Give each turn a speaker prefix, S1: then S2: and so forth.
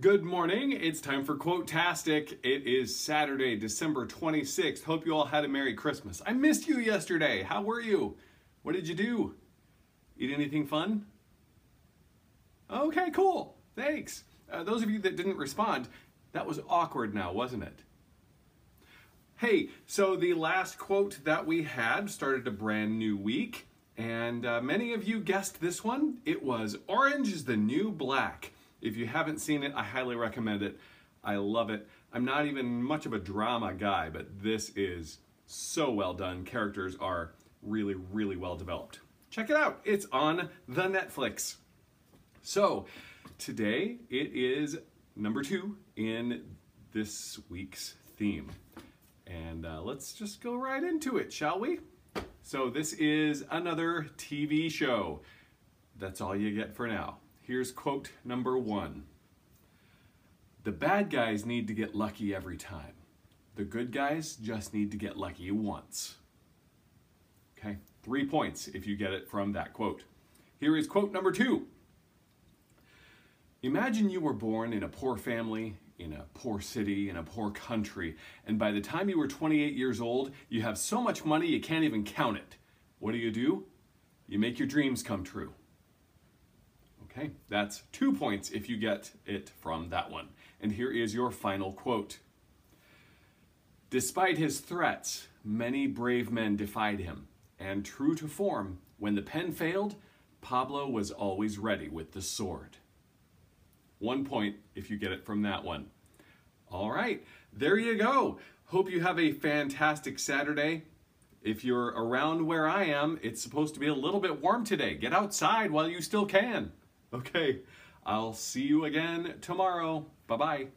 S1: Good morning. It's time for Quote-tastic. It is Saturday, December 26th. Hope you all had a Merry Christmas. I missed you yesterday. How were you? What did you do? Eat anything fun? Okay, cool. Thanks. Uh, those of you that didn't respond, that was awkward now, wasn't it? Hey, so the last quote that we had started a brand new week, and uh, many of you guessed this one. It was Orange is the New Black. If you haven't seen it, I highly recommend it. I love it. I'm not even much of a drama guy, but this is so well done. Characters are really, really well developed. Check it out. It's on the Netflix. So, today it is number two in this week's theme. And uh, let's just go right into it, shall we? So, this is another TV show. That's all you get for now. Here's quote number one The bad guys need to get lucky every time. The good guys just need to get lucky once. Okay, three points if you get it from that quote. Here is quote number two Imagine you were born in a poor family, in a poor city, in a poor country, and by the time you were 28 years old, you have so much money you can't even count it. What do you do? You make your dreams come true. Okay, that's two points if you get it from that one. And here is your final quote. Despite his threats, many brave men defied him, and true to form, when the pen failed, Pablo was always ready with the sword. One point if you get it from that one. All right, there you go. Hope you have a fantastic Saturday. If you're around where I am, it's supposed to be a little bit warm today. Get outside while you still can. Okay, I'll see you again tomorrow. Bye-bye.